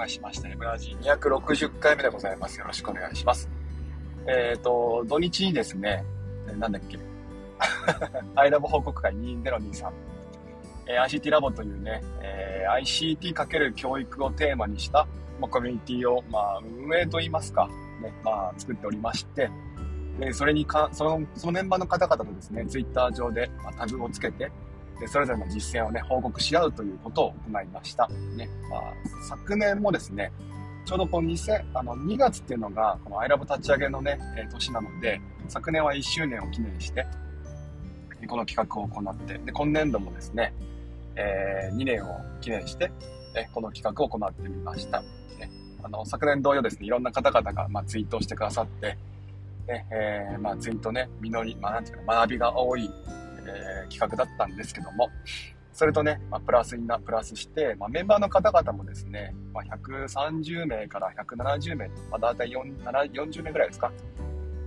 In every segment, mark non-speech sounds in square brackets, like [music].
介しました M ラジー260回目でございます。よろしくお願いします。えっ、ー、と、土日にですね、なんだっけ、アイラボ報告会2023、えー、ICT ラボというね、えー、ICT× 教育をテーマにした、まあ、コミュニティを、まあ、運営といいますか、ね、まあ、作っておりまして、で、それにか、その、そのメンバーの方々とですね、ツイッター上で、まあ、タグをつけて、で、それぞれの実践をね、報告し合うということを行いました。ね、まあ、昨年もですね、ちょうどこの2000、あの、2月っていうのが、この iLove 立ち上げのね、え年なので、昨年は1周年を記念して、この企画を行って、で、今年度もですね、えー、2年を記念して、えこの企画を行ってみました。ね、あの、昨年同様ですね、いろんな方々が、まあ、ツイートをしてくださって、ね、えー、まあ、ツイートね、実り、まあ、なんていうか、学びが多い、えー、企画だったんですけども、それとね、まあ、プラスにな、プラスして、まあ、メンバーの方々もですね、まあ、130名から170名、まあ、大体40名ぐらいですか、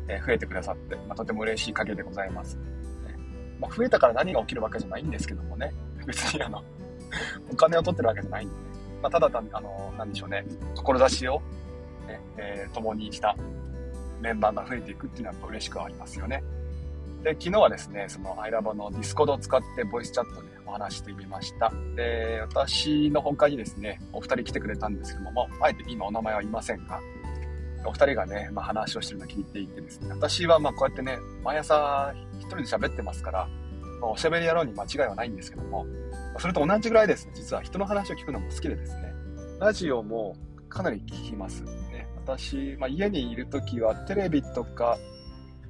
えー、増えてくださって、まあ、とても嬉しい限りでございます。ねまあ、増えたから何が起きるわけじゃないんですけどもね、別にあの、[laughs] お金を取ってるわけじゃないんでね、まあ、ただ単に、あの、なんでしょうね、志を、ね、えー、共にしたメンバーが増えていくっていうのはやっぱ嬉しくはありますよね。で、昨日はですね、その iLab のディスコードを使ってボイスチャットでお話してみました。で、私の他にですね、お二人来てくれたんですけども、あえて今お名前はいませんが、お二人がね、まあ、話をしてるのを聞いていてですね、私はまあこうやってね、毎朝一人で喋ってますから、まあ、おしゃべり野郎に間違いはないんですけども、それと同じぐらいですね、実は人の話を聞くのも好きでですね、ラジオもかなり聞きます。ね、私、まあ、家にいるときはテレビとか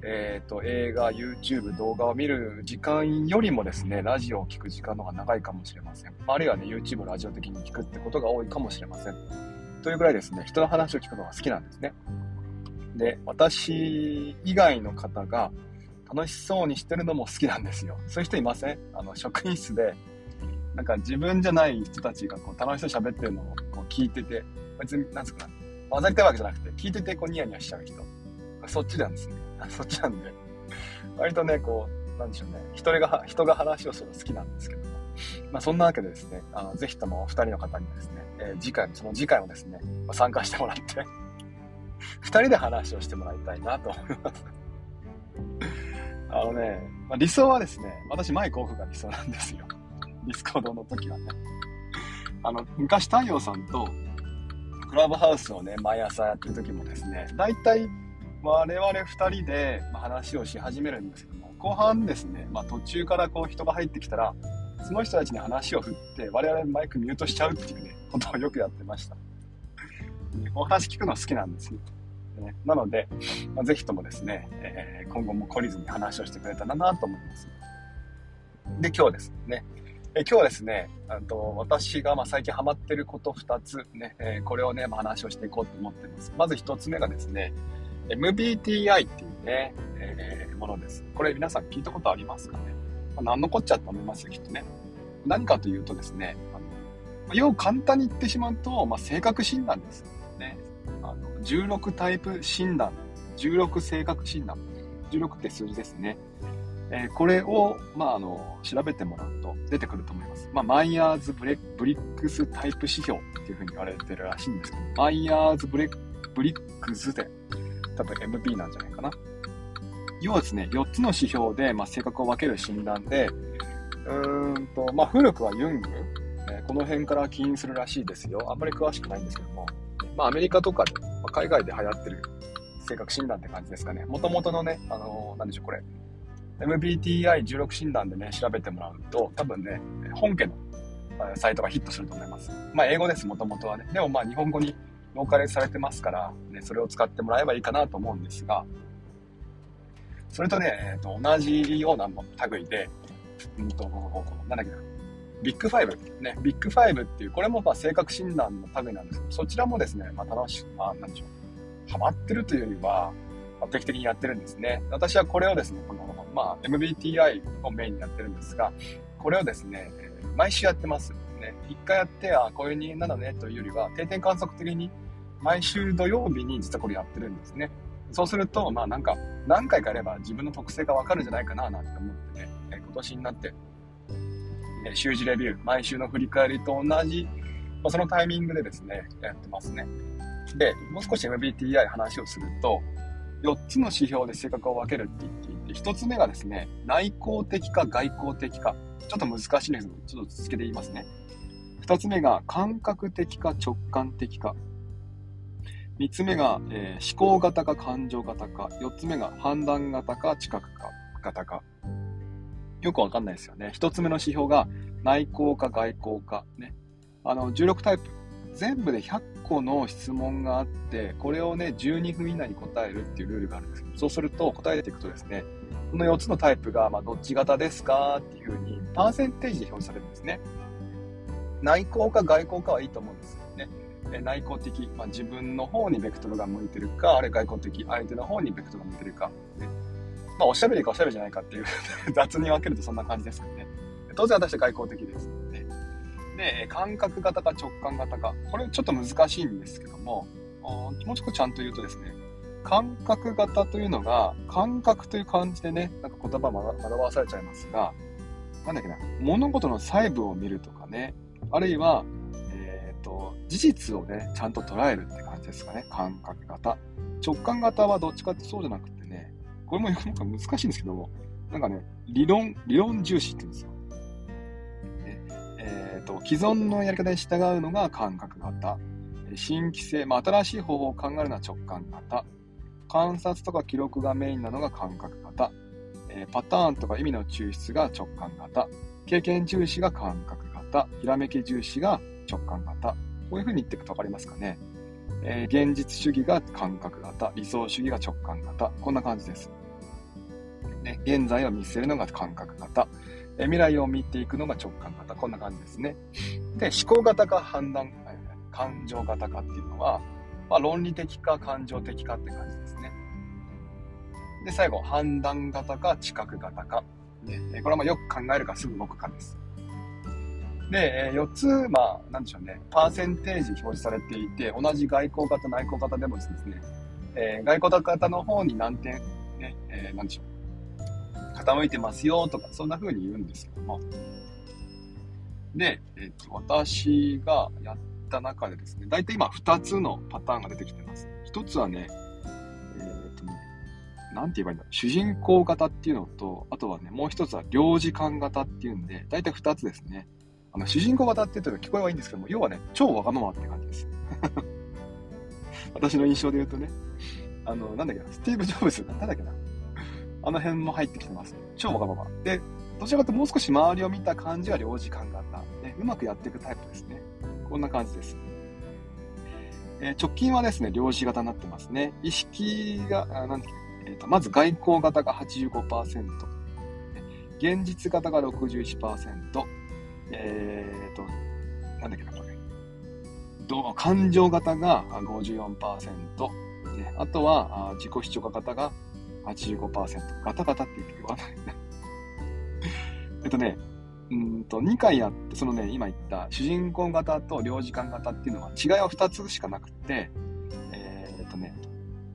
え、ー、と、映画、YouTube、動画を見る時間よりもですね、ラジオを聴く時間の方が長いかもしれません。あるいはね、YouTube ラジオ的に聞くってことが多いかもしれません。というぐらいですね、人の話を聞くのが好きなんですね。で、私以外の方が楽しそうにしてるのも好きなんですよ。そういう人いません？あの、職員室で、なんか自分じゃない人たちがこう楽しそうに喋ってるのをこう聞いてて、別に、なんですか、混ざりたいわけじゃなくて、聞いててこうニヤニヤしちゃう人。そっちなんですね。そっちなんで、割とね、こう、なんでしょうね、人が、人が話をするの好きなんですけども、まあそんなわけでですね、あの、ぜひともお二人の方にですね、えー、次回、その次回をですね、ま、参加してもらって二人で話をしてもらいたいなと思います。あのね、まあ、理想はですね、私マイクオフが理想なんですよ。ディスコードの時はね。あの、昔太陽さんと、クラブハウスをね、毎朝やってる時もですね、大体我々2人で話をし始めるんですけども、後半ですね、まあ、途中からこう人が入ってきたら、その人たちに話を振って、我々マイクミュートしちゃうっていうね、ことをよくやってました。お話聞くの好きなんですよ。ね、なので、まあ、ぜひともですね、えー、今後も懲りずに話をしてくれたらなと思います。で、今日ですね、え今日はですね、あと私がま最近ハマってること2つね、えー、これをね、まあ、話をしていこうと思ってます。まず1つ目がですね、MBTI っていうね、えー、ものです。これ皆さん聞いたことありますかね、まあ、何のこっちゃと思いますよ、きっとね。何かというとですね、あの要簡単に言ってしまうと、まあ、性格診断ですね。あの16タイプ診断、16性格診断、16って数字ですね。えー、これを、まあ、あの調べてもらうと出てくると思います。まあ、マイヤーズブレブリックスタイプ指標っていうふうに言われてるらしいんですけど、マイヤーズブリッグスで多分 MB なんじゃないかな。要はですね、4つの指標で、まあ、性格を分ける診断で、うーんと、まあ、古くはユング、えー、この辺から起因するらしいですよ。あんまり詳しくないんですけども、まあ、アメリカとかで、まあ、海外で流行ってる性格診断って感じですかね。もともとのね、あのー、なんでしょう、これ、MBTI16 診断でね、調べてもらうと、多分ね、本家のサイトがヒットすると思います。まあ、英語です、もともとはね。でもまあ、日本語にローカルされてますから、ね、それを使ってもらえばいいかなと思うんですが、それとね、えー、と同じような類で、うんと、なんだっけな、ビッグファイブ、ね、ビッグファイブっていう、これもまあ性格診断の類なんですけど、そちらもですね、まあ楽しく、まあなんでしょう、ハマってるというよりは、まあ、定期的にやってるんですね。私はこれをですね、この、まあ MBTI をメインにやってるんですが、これをですね、毎週やってます。ね、一回やって、あ、こういう人間なのねというよりは、定点観測的に毎週土曜日に実はこれやってるんですね。そうすると、まあなんか、何回かやれば自分の特性がわかるんじゃないかななんて思ってね、え今年になって、え週次レビュー、毎週の振り返りと同じまあ、そのタイミングでですね、やってますね。で、もう少し MBTI 話をすると、4つの指標で性格を分けるって言っていて、1つ目がですね、内向的か外向的か。ちょっと難しいんですけど、ちょっと続けて言いますね。2つ目が感覚的か直感的か。3つ目が、えー、思考型か感情型か。4つ目が判断型か知覚か型か。よくわかんないですよね。1つ目の指標が内向か外向か。ね。あの、16タイプ。全部で100個の質問があって、これをね、12分以内に答えるっていうルールがあるんですけど、そうすると答えていくとですね、この4つのタイプが、まあ、どっち型ですか？っていうふうに、パーセンテージで表示されるんですね。内向か外向かはいいと思うんです。内向的、まあ、自分の方にベクトルが向いてるか、あれ外向的、相手の方にベクトルが向いてるか。ね、まあ、おしゃべりかおしゃべりじゃないかっていう [laughs] 雑に分けるとそんな感じですけどね。当然私は外向的です。ね、で、感覚型か直感型か。これちょっと難しいんですけども、もう少しちゃんと言うとですね、感覚型というのが、感覚という感じでね、なんか言葉を惑わされちゃいますが、なんだっけな、物事の細部を見るとかね、あるいは、と、事実をね、ちゃんと捉えるって感じですかね、感覚型。直感型はどっちかってそうじゃなくてね、これもなんか難しいんですけども、なんかね、理論、理論重視って言うんですよ。ねえーと、既存のやり方に従うのが感覚型。新規性、まあ、新しい方法を考えるのは直感型。観察とか記録がメインなのが感覚型。えー、パターンとか意味の抽出が直感型。経験重視が感覚型。ひらめき重視が直感型。こういう風に言っていくと分かりますかね？えー、現実主義が感覚型。理想主義が直感型。こんな感じです。ね、現在を見据えるのが感覚型。え未来を見ていくのが直感型。こんな感じですね。で、思考型か判断、感情型かっていうのは、まあ、論理的か感情的かって感じですね。で、最後、判断型か知覚型か。ね、これはまあよく考えるかすぐ動くかです。で、4つ、まあ、なんでしょうね、パーセンテージ表示されていて、同じ外交型、内向型でもですね、えー、外交型の方に何点、ね、えー、なんでしょう、傾いてますよとか、そんな風に言うんですけども。で、えっ、と、私がやった中でですね、大体今2つのパターンが出てきてます。1つはね、え、っと、なんて言えばいいんだ主人公型っていうのと、あとはね、もう1つは領事館型っていうんで、大体2つですね。あの、主人公型って言うと聞こえはいいんですけども、要はね、超わがままって感じです。[laughs] 私の印象で言うとね、あの、なんだっけな、スティーブ・ジョブズ、なんだっけな、あの辺も入ってきてます。超わがまま。で、どちらかというともう少し周りを見た感じは領事感型。ね、うまくやっていくタイプですね。こんな感じです。えー、直近はですね、量子型になってますね。意識が、あなんだっけ、えーと、まず外交型が85%、現実型が61%、えっ、ー、と、なんだっけな、これ。ど感情型が54%、ね、あとはあ自己主張型が85%。ガタガタって言わない。[laughs] えっとね、うんと、2回やって、そのね、今言った主人公型と領事館型っていうのは違いは2つしかなくて、えー、っとね、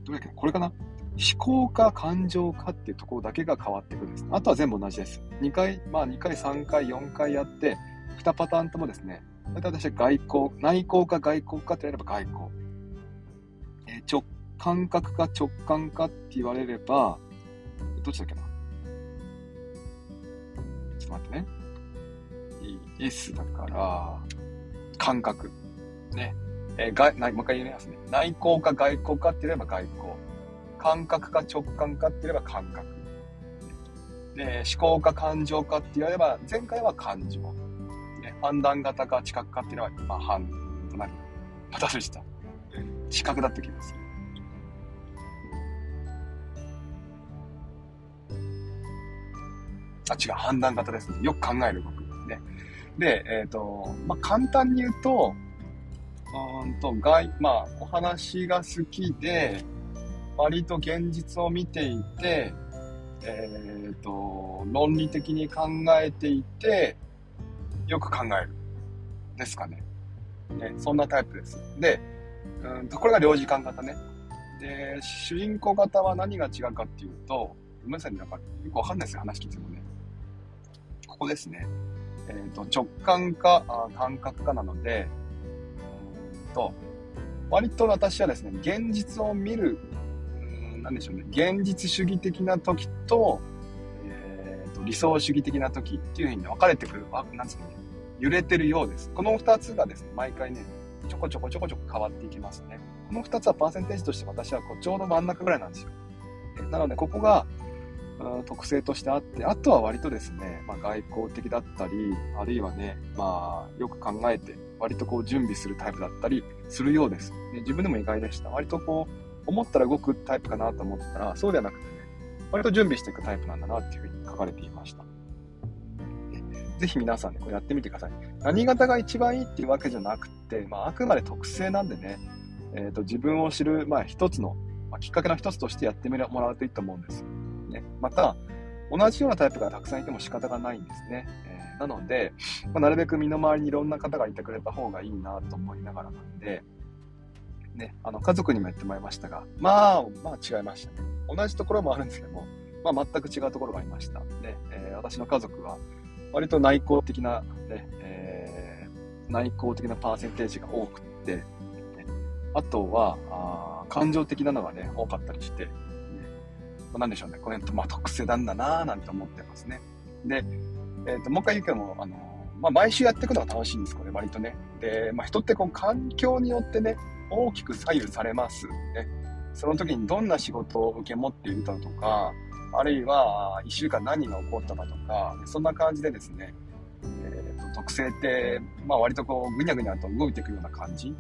どれだっけこれかな？思考か感情かっていうところだけが変わってくるんです。あとは全部同じです。2回、まあ2回、3回、4回やって、2パターンともですね、大体私は外交、内向か外交かって言われれば外交。えー、直感覚か直感かって言われれば、どっちだっけな？ちょっと待ってね。S だから、感覚。ね。えー、がもう一回言いますね。内向か外向かって言えば外向。感覚か直感かって言えば感覚。で、思考か感情かって言われば、前回は感情。ね、判断型か知覚かっていうのは、まあ、判、隣。またでした。知覚だってきます。あ、違う、判断型ですね。よく考える動く。ね。で、えっ、ー、と、まあ、簡単に言うと、うんと、外、まあ、お話が好きで、割と現実を見ていて、えっ、ー、と、論理的に考えていて、よく考える。ですかね。ね、そんなタイプです。で、うんと、これが領事館型ね。で、主人公型は何が違うかっていうと、ごめんなさいね、なんかよくわかんないですよ、話聞いてもね。ここですね。え、ー、と、直感かあ感覚かなので、と、割と私はですね、現実を見る、うん、なんでしょうね、現実主義的な時と、えーと、理想主義的な時っていうふうに分かれてくる、あなんですかね、揺れてるようです。この2つがですね、毎回ね、ちょこちょこちょこちょこ変わっていきますね。この2つはパーセンテージとして私はこうちょうど真ん中ぐらいなんですよ。なので、ここが、特性としてあって、あとは割とですね、まあ、外交的だったり、あるいはね、まあ、よく考えて、割とこう準備するタイプだったりするようです。ね、自分でも意外でした。割とこう、思ったら動くタイプかなと思ったら、そうではなくてね、割と準備していくタイプなんだなっていうふうに書かれていました。ぜひ皆さんね、これやってみてください。何型が一番いいっていうわけじゃなくて、まあ、あくまで特性なんでね、えっ、ー、と、自分を知る、まあ、一つの、まあ、きっかけの一つとしてやってもらうといいと思うんです。ね。また、同じようなタイプがたくさんいても仕方がないんですね。えー、なので、まあ、なるべく身の回りにいろんな方がいてくれた方がいいなと思いながらなんで、ね、あの、家族にもやってもらいましたが、まあ、まあ違いましたね。同じところもあるんですけども、まあ全く違うところがありました。で、えー、私の家族は、割と内向的な、ね、えー、内向的なパーセンテージが多くって、ね、あとは、あ感情的なのがね、多かったりして、まなんでしょうね、これ、まあ、特性なんだなぁなんて思ってますね。で、えっ、ー、と、もう一回言うけども、あの、まあ、毎週やっていくのが楽しいんです、これ、割とね。で、まあ、人ってこう、環境によってね、大きく左右されます。ね。その時にどんな仕事を受け持っているかとか、あるいは、一週間何が起こったかとか、そんな感じでですね、えーと、特性って、まあ、割とこう、ぐにゃぐにゃと動いていくような感じ、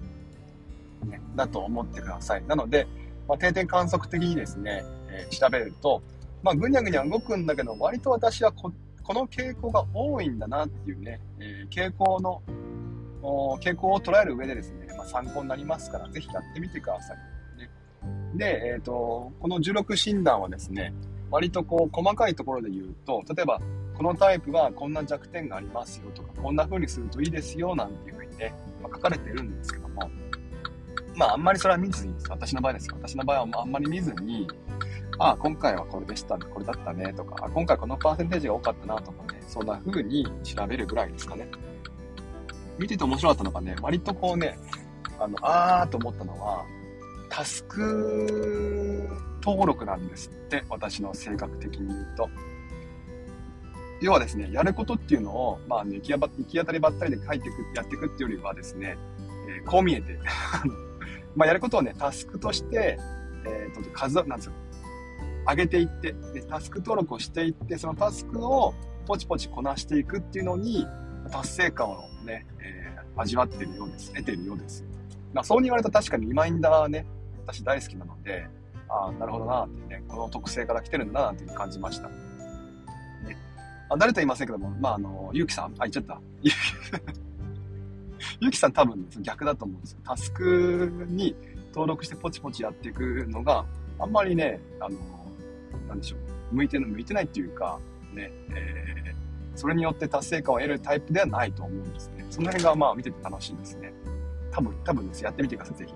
ね、だと思ってください。なので、まあ、定点観測的にですね、えー、調べると、まあ、ぐにゃぐにゃ動くんだけど、割と私はここの傾向が多いんだなっていうね、えー、傾向の、傾向を捉える上でですね、まあ、参考になりますから、ぜひやってみてください。で、え、ー、と、この16診断はですね、割とこう、細かいところで言うと、例えば、このタイプはこんな弱点がありますよとか、こんな風にするといいですよなんていう風にね、まあ、書かれてるんですけども、まあ、あんまりそれは見ずに、私の場合ですよ。私の場合はあんまり見ずに、あ、あ今回はこれでしたね、これだったね、とか、今回このパーセンテージが多かったな、とかね、そんな風に調べるぐらいですかね。見てて面白かったのがね、割とこうね、あの、あーと思ったのは、タスク登録なんですって、私の性格的に言うと。要はですね、やることっていうのを、まあ、行き行き当たりばったりで書いていく、やっていくっていうよりはですね、えー、こう見えて、[laughs] まあ、やることをね、タスクとして、えっ、ー、と、数、なんですよ。上げていって、で、タスク登録をしていって、そのタスクをポチポチこなしていくっていうのに、達成感をね、えー、味わってるようです。得てるようです。まあ、そう言われたら確かにリマインダーね、私大好きなので、ああ、なるほどなってね、この特性から来てるんだなっていう感じました。ね、あ誰と言いませんけども、まあ、あの、ゆうきさん、あ、言っちゃった。ゆうきさん多分逆だと思うんですよ。タスクに登録してポチポチやっていくのがあんまりね、あの、なんでしょう、向いてる向いてないっていうか、ね、えー、それによって達成感を得るタイプではないと思うんですね。その辺がまあ見てて楽しいですね。多分、多分です。やってみてください、ぜひ。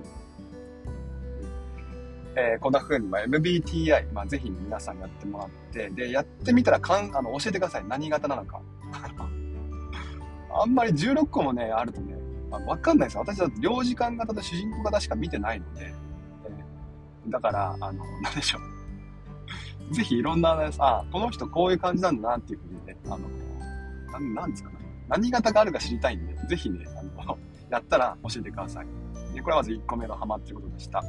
えー、こんな風に、まあ、MBTI、まあ、ぜひ皆さんやってもらって、で、やってみたらかん、あの、教えてください。何型なのか。[laughs] あんまり16個もね、あるとね、まあ、わかんないですよ。私は領事館型と主人公型しか見てないので、えー、だから、あの、なんでしょう。[laughs] ぜひいろんな、あ、この人こういう感じなんだなっていうふうにね、あの、な、なんですかね。何型があるか知りたいんで、ぜひね、あの、やったら教えてください。で、これはまず1個目のハマってことでした。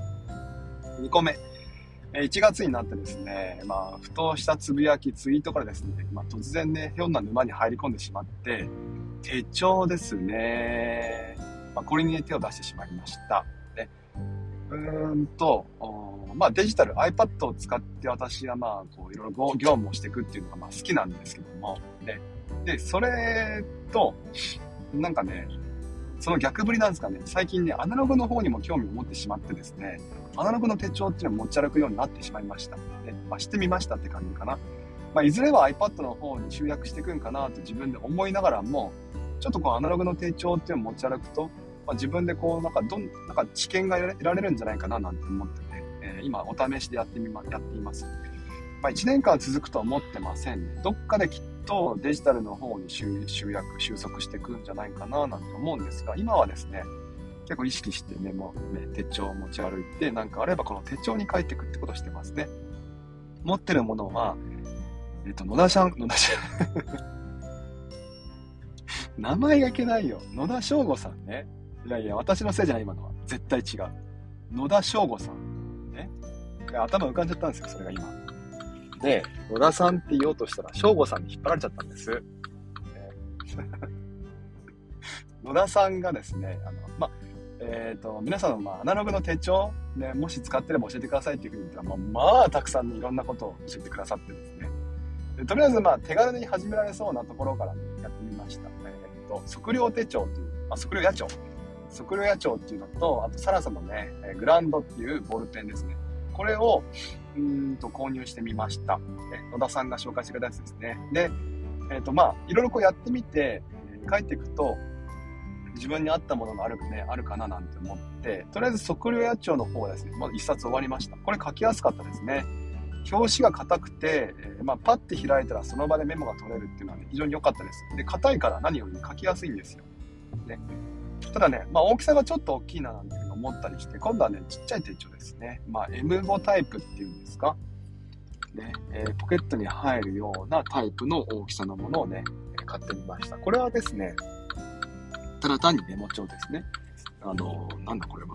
2個目。1月になってですね、まあ、ふとしたつぶやき、ツイートからですね、まあ、突然ね、ひょんな沼に入り込んでしまって、手帳ですね。まあ、これに、ね、手を出してしまいました。でうーんと、まあ、デジタル、iPad を使って私はまあ、こう、いろいろ業務をしていくっていうのがまあ好きなんですけども、で、で、それと、なんかね、その逆ぶりなんですかね、最近ね、アナログの方にも興味を持ってしまってですね、アナログの手帳っていうのを持ち歩くようになってしまいました。で、まあ、してみましたって感じかな。まあ、いずれは iPad の方に集約していくんかなと自分で思いながらも、ちょっとこうアナログの手帳っていうのを持ち歩くと、まあ、自分でこうなんかどん、なんか知見が得られるんじゃないかななんて思ってて、えー、今お試しでやってみま、やっています。まあ、1年間続くとは思ってませんね。どっかできっとデジタルの方に集約、収束していくんじゃないかななんて思うんですが、今はですね、結構意識してメモ、ね、手帳を持ち歩いて、なんかあればこの手帳に書いていくってことをしてますね。持ってるものは、えっ、と、野田さん、野田さん [laughs] 名前がいけないよ。野田翔吾さんね。いやいや、私のせいじゃない、今のは。絶対違う。野田翔吾さん。ね。頭浮かんじゃったんですよ、それが今。で、野田さんって言おうとしたら、翔吾さんに引っ張られちゃったんです。[laughs] 野田さんがですね、あの、まえっ、ー、と、皆さんの、まあ、アナログの手帳、ね、もし使ってれば教えてくださいっていうふうに言ったら、まあ、まあ、たくさんいろんなことを教えてくださってですね。でとりあえず、まあ、手軽に始められそうなところからね、やってみました。えっ、ー、と、測量手帳という、あ、測量野帳。測量野帳っていうのと、あと、サラサのね、グランドっていうボールペンですね。これを、うんと購入してみました。野田さんが紹介してくれたやつですね。で、えっ、ー、と、まあ、いろいろこうやってみて、帰っていくと、自分に合ったものがある,、ね、あるかななんて思って、とりあえず測量野帳の方はですね、まず一冊終わりました。これ書きやすかったですね。表紙が硬くて、え、まあ、パッて開いたらその場でメモが取れるっていうのは、ね、非常に良かったです。で、硬いから何より書きやすいんですよ。ね。ただね、まあ、大きさがちょっと大きいななんていうの思ったりして、今度はね、ちっちゃい手帳ですね。まあ、M5 タイプっていうんですか。ね、えー、ポケットに入るようなタイプの大きさのものをね、買ってみました。これはですね、ただ単にメモ帳ですね。あの、なんだこれは。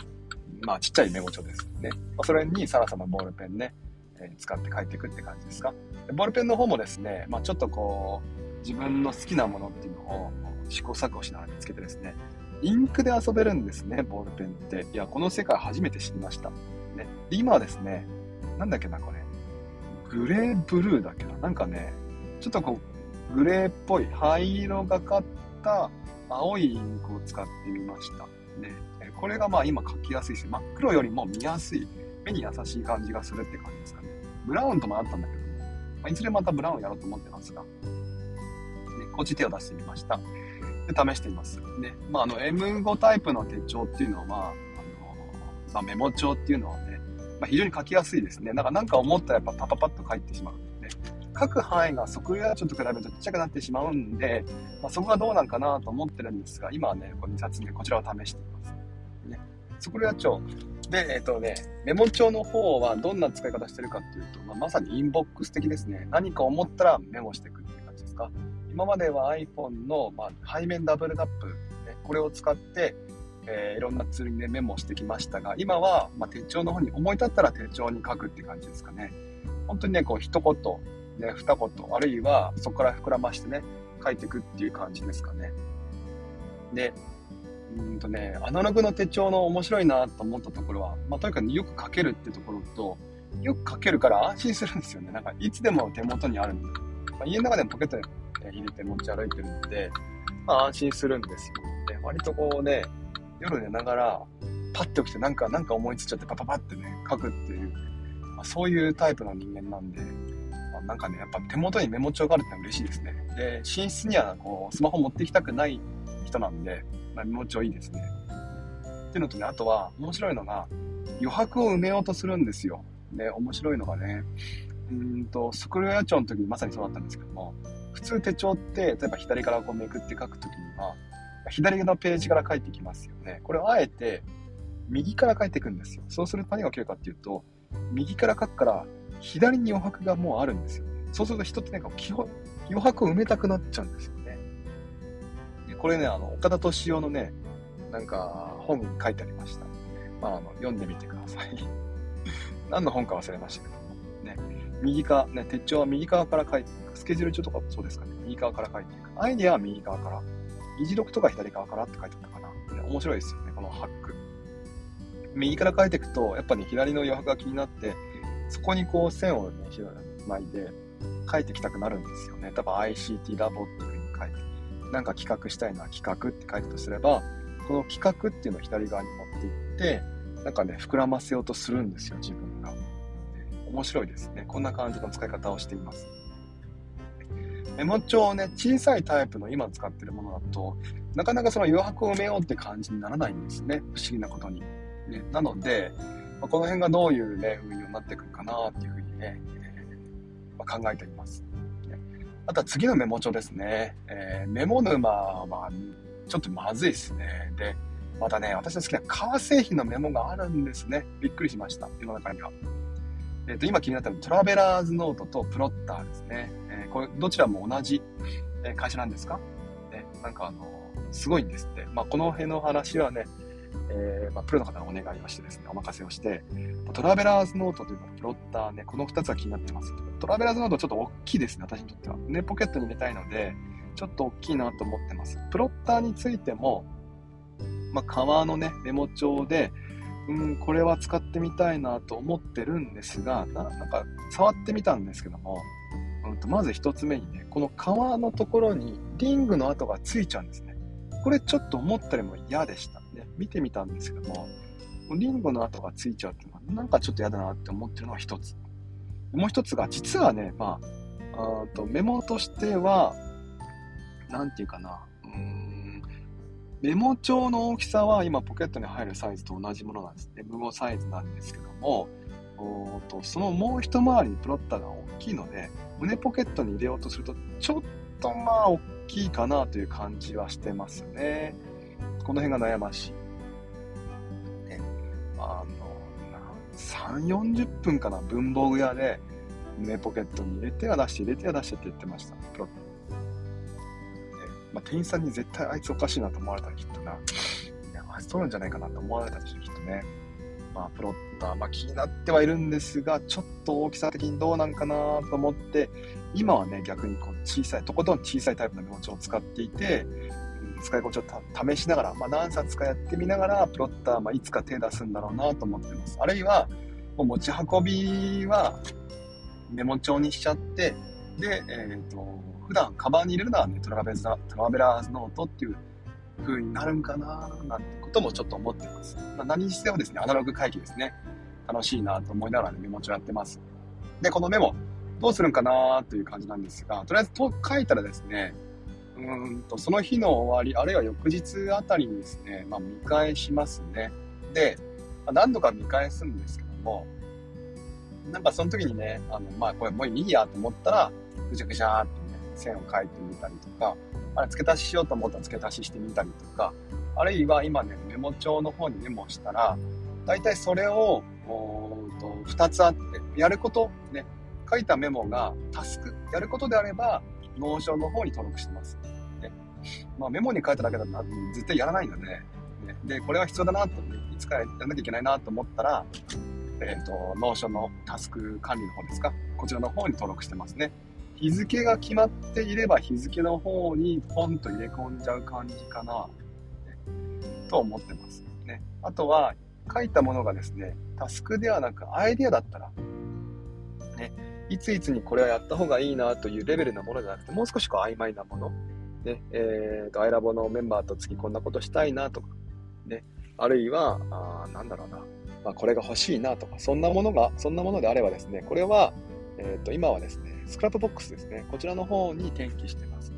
まあ、ちっちゃいメモ帳ですね。ま、それにサラサのボールペンね、え、使って書いていくって感じですか。ボールペンの方もですね、まあ、ちょっとこう、自分の好きなものっていうのを試行錯誤しながら見つけてですね、インクで遊べるんですね、ボールペンって。いや、この世界初めて知りました。ね、今はですね、なんだっけな、これ。グレーブルーだっけな。なんかね、ちょっとこう、グレーっぽい灰色がかった青いインクを使ってみました。ね、これがまあ今書きやすいし、真っ黒よりも見やすい、目に優しい感じがするって感じですかね。ブラウンともあったんだけども、まあ、いずれまたブラウンやろうと思ってますが、ね、こっち手を出してみました。で、試してみます。ね、まあ、あの、M5 タイプの手帳っていうのは、まあ、あの、まあ、メモ帳っていうのはね、まあ、非常に書きやすいですね。なんか、なんか思ったらやっぱパパパッと書いてしまう。書く範囲が測量ちょっと比べるとちっちゃくなってしまうんで、まあ、そこがどうなんかなと思ってるんですが、今はね、こ2冊目、こちらを試しています。ね、測量帳。で、えっ、ー、とね、メモ帳の方はどんな使い方してるかっていうと、まあ、まさにインボックス的ですね。何か思ったらメモしていくっていう感じですか。今までは iPhone の、まあ、背面ダブルタップ、ね、これを使って、えー、いろんなツールに、ね、メモしてきましたが、今は、まあ、手帳の方に思い立ったら手帳に書くって感じですかね。本当にね、こう一言、ね、二言、あるいはそこから膨らましてね、書いていくっていう感じですかね。で、うんとね、アナログの手帳の面白いなと思ったところは、まあ、とにかくよく書けるってところと、よく書けるから安心するんですよね。なんか、いつでも手元にあるんで。まあ、家の中でもポケット入れて持ち歩いてるので、まあ、安心するんですよ。で、割とこうね、夜寝ながら、パッて起きてなんか、なんか思いついちゃってパパパってね、書くっていう、まあ、そういうタイプの人間なんでま、なんかね、やっぱ手元にメモ帳があるってのは嬉しいですね。で、寝室にはこう、スマホ持ってきたくない人なんで、まあ、メモ帳いいですね。っていうのとね、あとは面白いのが、余白を埋めようとするんですよ。で、面白いのがね、うんと、スクロヤ帳の時にまさにそうだったんですけども、普通手帳って、例えば左からこうめくって書くときには、左のページから書いてきますよね。これをあえて、右から書いていくんですよ。そうすると何が起きるかっていうと、右から書くから、左に余白がもうあるんですよ。そうすると人ってなんか基本、余白を埋めたくなっちゃうんですよねで。これね、あの、岡田敏夫のね、なんか本に書いてありました。まあ、あの、読んでみてください。[laughs] 何の本か忘れましたけど。右側、ね、手帳は右側から書いていく。スケジュール帳とかもそうですかね。右側から書いていく。アイデアは右側から。議事録とか左側からって書いてあったかな。ね、面白いですよね、このハック。右から書いていくと、やっぱり、ね、左の余白が気になって、そこにこう線をね、巻いて書いてきたくなるんですよね。多分 ICT ラボっていう風に書いて、なんか企画したいのは企画って書いたとすれば、この企画っていうのを左側に持っていって、なんかね、膨らませようとするんですよ、自分。面白いですね。こんな感じの使い方をしています。メモ帳をね、小さいタイプの今使ってるものだと、なかなかその余白を埋めようって感じにならないんですね。不思議なことに。ね、なので、ま、この辺がどういうね、運用になってくるかなっていうふうにね、えー、まあ、考えています。あとは次のメモ帳ですね。えー、メモ沼はちょっとまずいですね。で、またね、私の好きな革製品のメモがあるんですね。びっくりしました。世の中には。えっ、ー、と、今気になったのはトラベラーズノートとプロッターですね。えー、これ、どちらも同じ会社なんですか？ね、なんかあの、すごいんですって。まあ、この辺の話はね、え、まあ、プロの方にお願いをしてですね、お任せをして、トラベラーズノートというか、プロッターね、この2つは気になってます。トラベラーズノートちょっと大きいですね、私にとっては。ね、ポケットに入れたいので、ちょっと大きいなと思ってます。プロッターについても、まあ、革のね、メモ帳で、うん、これは使ってみたいなと思ってるんですが、なんか触ってみたんですけども、うん、とまず1つ目にね、この革のところにリングの跡がついちゃうんですね。これちょっと思ったよりも嫌でした。ね、見てみたんですけども、リンゴの跡がついちゃうっていうのは、なんかちょっと嫌だなって思ってるのが一つ。もう一つが、実はね、まあ、あとメモとしては、なんていうかな、メモ帳の大きさは今ポケットに入るサイズと同じものなんです。M5 サイズなんですけども、おとそのもう一回りにプロッターが大きいので、胸ポケットに入れようとすると、ちょっとまあ大きいかなという感じはしてますね。この辺が悩ましい。ね、あの、3、40分かな、文房具屋で胸ポケットに入れては出して、入れては出してって言ってました。プロッ。まあ、店員さんに絶対あいつおかしいなと思われたらきっとな、いや、あいつ取るんじゃないかなと思われたでしょ、きっとね。まあ、プロッター、まあ、気になってはいるんですが、ちょっと大きさ的にどうなんかなと思って、今はね、逆にこう小さい、とことん小さいタイプのメモ帳を使っていて、使い心地を試しながら、まあ、何冊かやってみながら、プロッター、まあ、いつか手出すんだろうなと思ってます。あるいは、もう持ち運びはメモ帳にしちゃって、で、えっ、ー、と、普段カバンに入れるのはね、トラベトラベラーズノートっていう風になるんかななんてこともちょっと思ってます。まあ、何にしてもですね、アナログ会議ですね。楽しいなと思いながら、ね、メモ帳やってます。で、このメモ、どうするんかなという感じなんですが、とりあえずと書いたらですね、うんと、その日の終わり、あるいは翌日あたりにですね、まあ、見返しますね。で、まあ、何度か見返すんですけども、なんかその時にね、あの、まあ、これもういいやと思ったら、ぐちゃぐちゃって線を書いてみたりとか、あれ付け足ししようと思ったら付け足ししてみたりとか、あるいは今ね、メモ帳の方にメモしたら、大体それを、と2つあって、やること、ね、書いたメモがタスク、やることであれば、ノーションの方に登録してます。ねまあ、メモに書いただけだと絶対やらないので、ね、で、これは必要だなと、ね、いつかやらなきゃいけないなと思ったら、えっ、ー、と、ノーションのタスク管理の方ですか、こちらの方に登録してますね。日付が決まっていれば日付の方にポンと入れ込んじゃう感じかな、と思ってます。ね。あとは、書いたものがですね、タスクではなくアイデアだったら、ね、いついつにこれはやった方がいいなというレベルのものじゃなくて、もう少しこう曖昧なもの、ね、えーと、 iLab のメンバーと次こんなことしたいなとか、ね、あるいは、あなんだろうな、まあ、これが欲しいなとか、そんなものが、そんなものであればですね、これは、え、ー、と、今はですね、スクラップボックスですね。こちらの方に転記してます。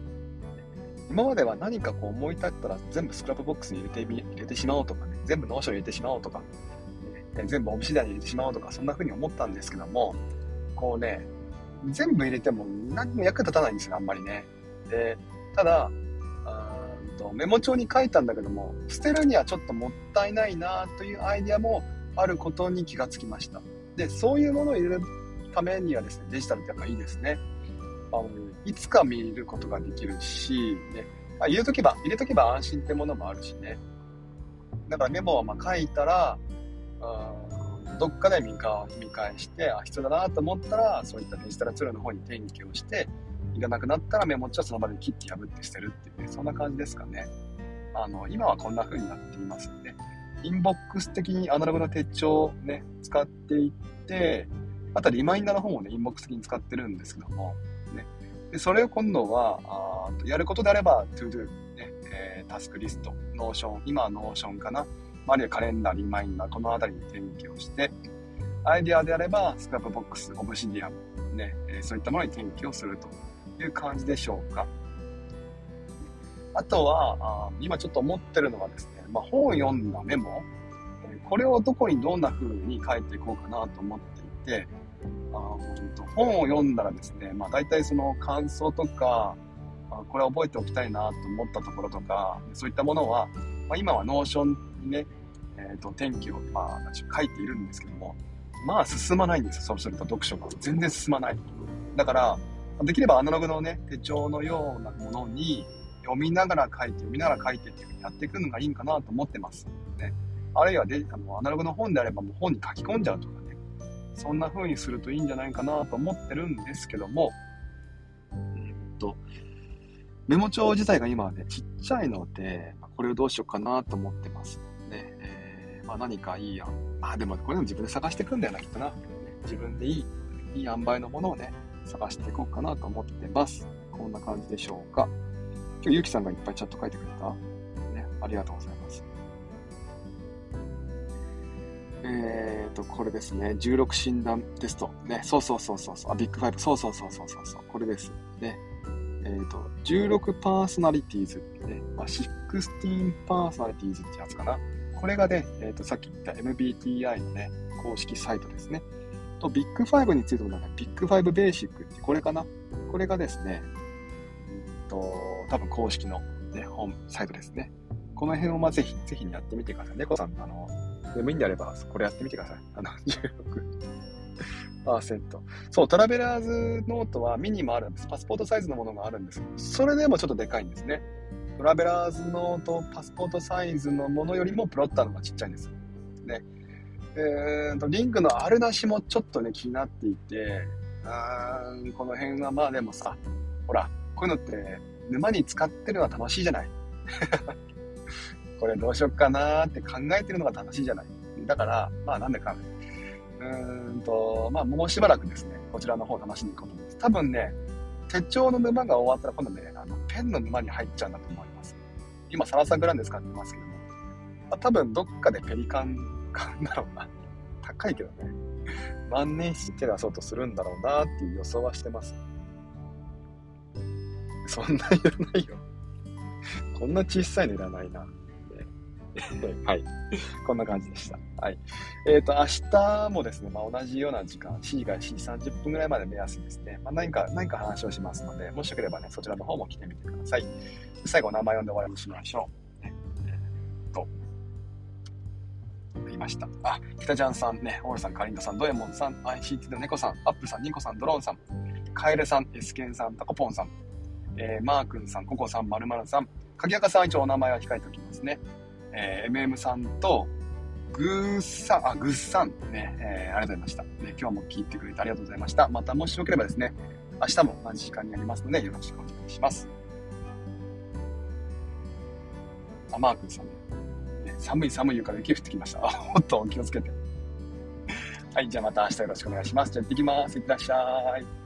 今までは何かこう思い立ったら全部スクラップボックスに入れてみ入れてしまおうとかね、全部ノーション入れてしまおうとか、ね、全部オブシディアンに入れてしまおうとか、そんな風に思ったんですけども、こうね、全部入れても何も役立たないんですよ、あんまりね。で、ただ、とメモ帳に書いたんだけども、捨てるにはちょっともったいないなというアイデアもあることに気がつきました。で、そういうものを入れるためにはですね、デジタルってやっぱいいですね。あの、いつか見ることができるし、ね、あ入れとけば、入れとけば安心ってものもあるしね。だからメモはま書いたら、あどっかで見か見返して、あ、必要だなと思ったら、そういったデジタルツールの方に転記をして、いらなくなったらメモっちゃその場で切って破って捨てるっていうね、そんな感じですかね。あの、今はこんな風になっていますんで、インボックス的にアナログの手帳をね、使っていって、あとリマインダーの方もね、インボックス的に使ってるんですけども、ね。で、それを今度は、あやることであれば、 ToDo、ね、えー、タスクリスト、ノーション、今はノーションかな。あるいはカレンダー、リマインダー、このあたりに転記をして、アイディアであれば、 Scrapbox、 Obsidian、ね、えー、そういったものに転記をするという感じでしょうか。あとは、あ今ちょっと思ってるのはですね、まあ、本を読んだメモ、これをどこにどんな風に書いていこうかなと思っていて、あ本を読んだらですね、まあ、大体その感想とか、あこれ覚えておきたいなと思ったところとか、そういったものは、まあ、今は Notion にね、え、ー、と、転記を、まあ、書いているんですけども、まあ進まないんですよ、そうすると読書が。全然進まない。だから、できればアナログのね、手帳のようなものに読みながら書いて、読みながら書いてっていう風にやっていくのがいいんかなと思ってます。ね。あるいはで、あの、アナログの本であればもう本に書き込んじゃうとか。そんな風にするといいんじゃないかなと思ってるんですけども、えっと、メモ帳自体が今はね、ちっちゃいので、これをどうしようかなと思ってます。ね。えー、まあ何かいいやん。まあでもこれでも自分で探していくんだよな、きっとな。自分でいい、いい塩梅のものをね、探していこうかなと思ってます。こんな感じでしょうか。今日ゆきさんがいっぱいチャット書いてくれたね、ありがとうございます。えーっと、これですね。16診断テスト。ね、そうそうそうそうそう。あ、ビッグファイブ。そうそうそうそうそうそう。これです。ね。えーと、16 Personalities ね。まあ、16 Personalities ってやつかな。これがね、えーと、さっき言った MBTI のね、公式サイトですね。と、ビッグファイブについてもなんか、ビッグファイブ Basic ってこれかなこれがですね、うんと、多分公式の、ね、本サイトですね。この辺をまあぜひ、ぜひやってみてください。猫さん、あの、でもいいんであれば、これやってみてください。あの、[laughs] 16%。そう、トラベラーズノートはミニもあるんです。パスポートサイズのものがあるんです。それでもちょっとでかいんですね。トラベラーズノート、パスポートサイズのものよりもプロッターの方がちっちゃいんです。ね。えーと、リンクのあるなしもちょっとね、気になっていて、あこの辺はまあでもさ、ほら、こういうのって沼に使ってるのは楽しいじゃない。[laughs] これどうしよっかなーって考えてるのが楽しいじゃない。だから、まあなんでか、うーんと、まあもうしばらくですね、こちらの方を楽しんでいこうと思います。多分ね、手帳の沼が終わったら今度ね、あのペンの沼に入っちゃうんだと思います。今、サラサグランで使ってますけども、まあ、多分どっかでペリカン買うんだろうな。[laughs] 高いけどね。万年筆手出そうとするんだろうなっていう予想はしてます。そんないらないよ。こんな小さいのいらないな。はい。こんな感じでした。はい。えっ、ー、と、明日もですね、まあ、同じような時間、7時から7時30分ぐらいまで目安ですね、まあ、何か、何か話をしますので、もしよければね、そちらの方も来てみてください。最後、名前読んで終わりにしましょう。ね、えー、と、言いました。あ、北ちゃんさんね、オールさん、カリントさん、ドエモンさん、ICT の猫さん、アップさん、ニコさん、ドローンさん、カエルさん、エスケンさん、タコポンさん、えー、マー君さん、ココさん、まるまるさん、鍵垢さん一応お名前は控えておきますね。えー、MM さんと、グーさ、あ、グッさんね、えー、ありがとうございました。ね、今日も聞いてくれてありがとうございました。またもしよければですね、明日も同じ時間になりますので、よろしくお願いします。あ、マー君さん、ね、寒い寒い床で雪降ってきました。あ、ほっと気をつけて。はい、じゃあまた明日よろしくお願いします。じゃあ行ってきます。いってらっしゃい。